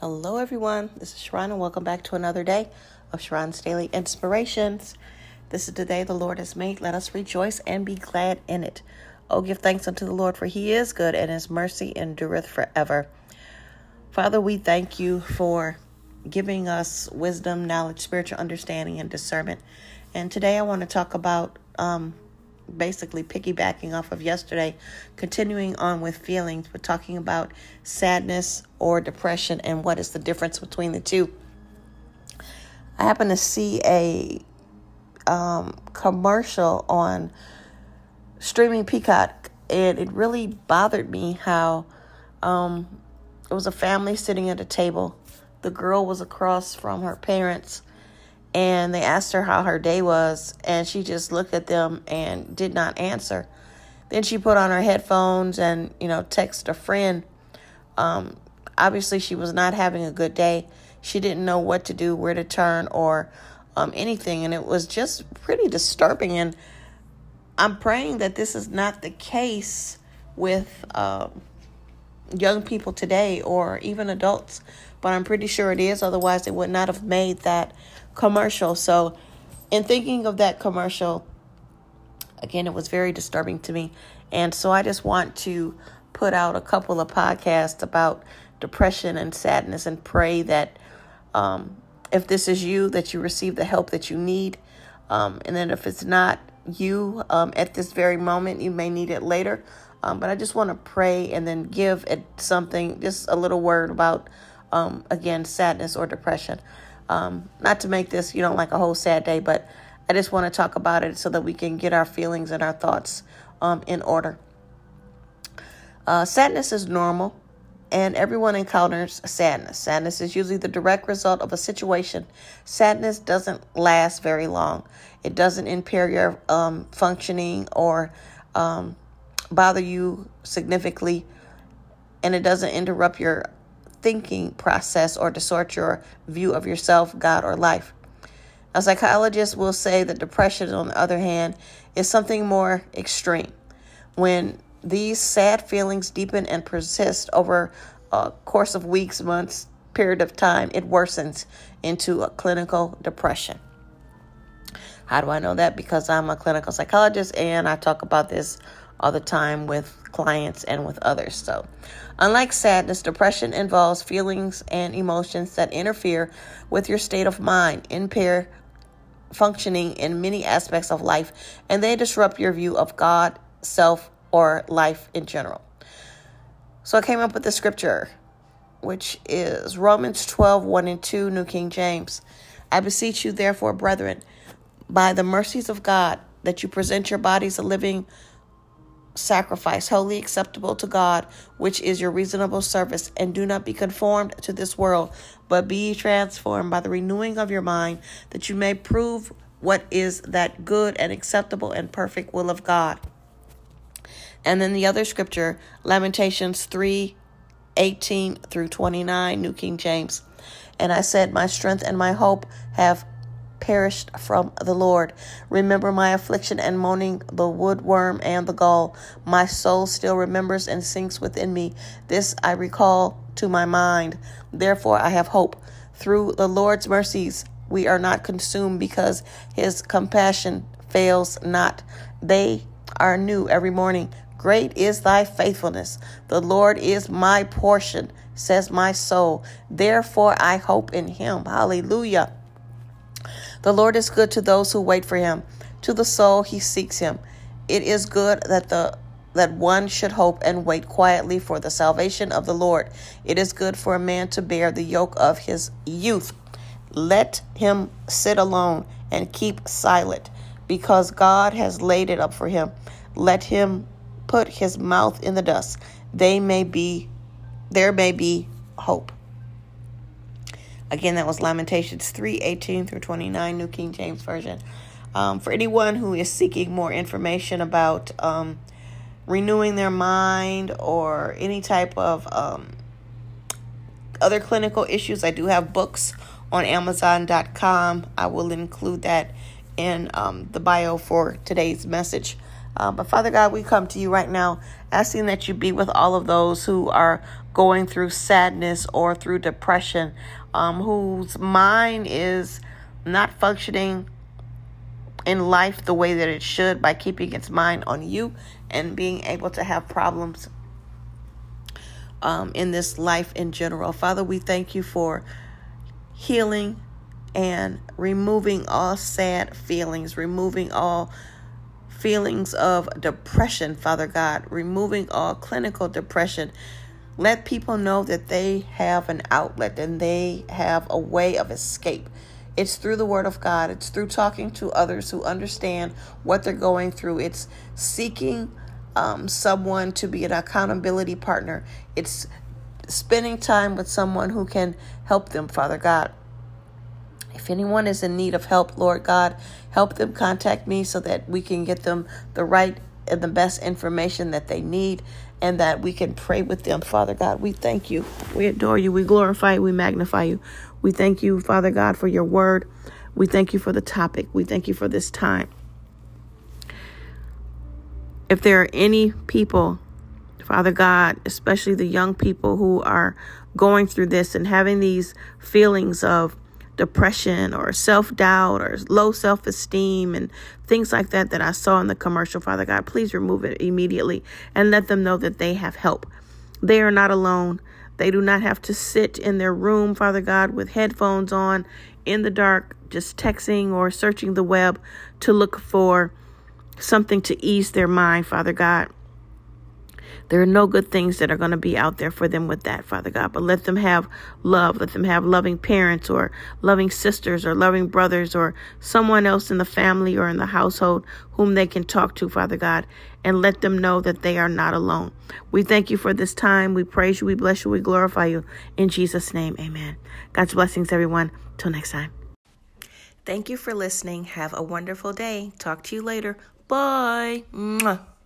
Hello, everyone. This is Sharron, and welcome back to another day of Sharron's Daily Inspirations. This is the day the Lord has made. Let us rejoice and be glad in it. Oh, give thanks unto the Lord, for he is good, and his mercy endureth forever. Father, we thank you for giving us wisdom, knowledge, spiritual understanding, and discernment. And today I want to talk about um, basically piggybacking off of yesterday, continuing on with feelings, but talking about sadness or depression and what is the difference between the two. I happened to see a um, commercial on streaming Peacock, and it really bothered me how um, it was a family sitting at a table. The girl was across from her parents and they asked her how her day was and she just looked at them and did not answer. Then she put on her headphones and you know text a friend. Um, obviously she was not having a good day. She didn't know what to do where to turn or um, anything and it was just pretty disturbing. And i'm praying that this is not the case with um, young people today or even adults but i'm pretty sure it is. Otherwise they would not have made that commercial. So, in thinking of that commercial, again, it was very disturbing to me. And so, I just want to put out a couple of podcasts about depression and sadness and pray that um, if this is you, that you receive the help that you need. Um, and then if it's not you um, at this very moment, you may need it later. Um, but I just want to pray and then give it something, just a little word about, um, again, sadness or depression. Um, not to make this, you know, like a whole sad day, but I just want to talk about it so that we can get our feelings and our thoughts um, in order. Uh, sadness is normal, and everyone encounters sadness. Sadness is usually the direct result of a situation. Sadness doesn't last very long, it doesn't impair your um, functioning or um, bother you significantly, and it doesn't interrupt your thinking process or distort your view of yourself, God, or life. A psychologist will say that depression, on the other hand, is something more extreme. When these sad feelings deepen and persist over a course of weeks, months, period of time, it worsens into a clinical depression. How do I know that? Because I'm a clinical psychologist and I talk about this all the time with clients and with others. So, unlike sadness, depression involves feelings and emotions that interfere with your state of mind, impair functioning in many aspects of life, and they disrupt your view of God, self, or life in general. So, I came up with the scripture, which is Romans 12 1 and 2, New King James. I beseech you, therefore, brethren, by the mercies of God, that you present your bodies a living sacrifice, wholly acceptable to God, which is your reasonable service. And do not be conformed to this world, but be transformed by the renewing of your mind, that you may prove what is that good and acceptable and perfect will of God. And then the other scripture, Lamentations 3 18 through 29, New King James. And I said, My strength and my hope have perished from the Lord. Remember my affliction and moaning, the woodworm and the gall. My soul still remembers and sinks within me. This I recall to my mind. Therefore I have hope. Through the Lord's mercies, we are not consumed because his compassion fails not. They are new every morning. Great is thy faithfulness. The Lord is my portion, says my soul. Therefore I hope in him. Hallelujah. The Lord is good to those who wait for him, to the soul he seeks him. It is good that the that one should hope and wait quietly for the salvation of the Lord. It is good for a man to bear the yoke of his youth. Let him sit alone and keep silent, because God has laid it up for him. Let him put his mouth in the dust. They may be there may be hope. Again, that was Lamentations 3 18 through 29, New King James Version. Um, for anyone who is seeking more information about um, renewing their mind or any type of um, other clinical issues, I do have books on Amazon.com. I will include that in um, the bio for today's message. Uh, but Father God, we come to you right now asking that you be with all of those who are going through sadness or through depression, um, whose mind is not functioning in life the way that it should by keeping its mind on you and being able to have problems um, in this life in general. Father, we thank you for healing and removing all sad feelings, removing all feelings of depression, Father God, removing all clinical depression. Let people know that they have an outlet and they have a way of escape. It's through the Word of God, it's through talking to others who understand what they're going through, it's seeking um, someone to be an accountability partner, it's spending time with someone who can help them, Father God. If anyone is in need of help, Lord God, help them. Contact me so that we can get them the right and the best information that they need and that we can pray with them. Father God, we thank you. We adore you. We glorify you. We magnify you. We thank you, Father God, for your word. We thank you for the topic. We thank you for this time. If there are any people, Father God, especially the young people who are going through this and having these feelings of depression or self doubt or low self esteem and things like that that I saw in the commercial, Father God, please remove it immediately and let them know that they have help. They are not alone. They do not have to sit in their room, Father God, with headphones on in the dark, just texting or searching the web to look for something to ease their mind, Father God. There are no good things that are going to be out there for them with that, Father God. But let them have love. Let them have loving parents or loving sisters or loving brothers or someone else in the family or in the household whom they can talk to, Father God, and let them know that they are not alone. We thank you for this time. We praise you. We bless you. We glorify you. In Jesus' name, amen. God's blessings, everyone. Till next time. Thank you for listening. Have a wonderful day. Talk to you later. Bye. Mwah.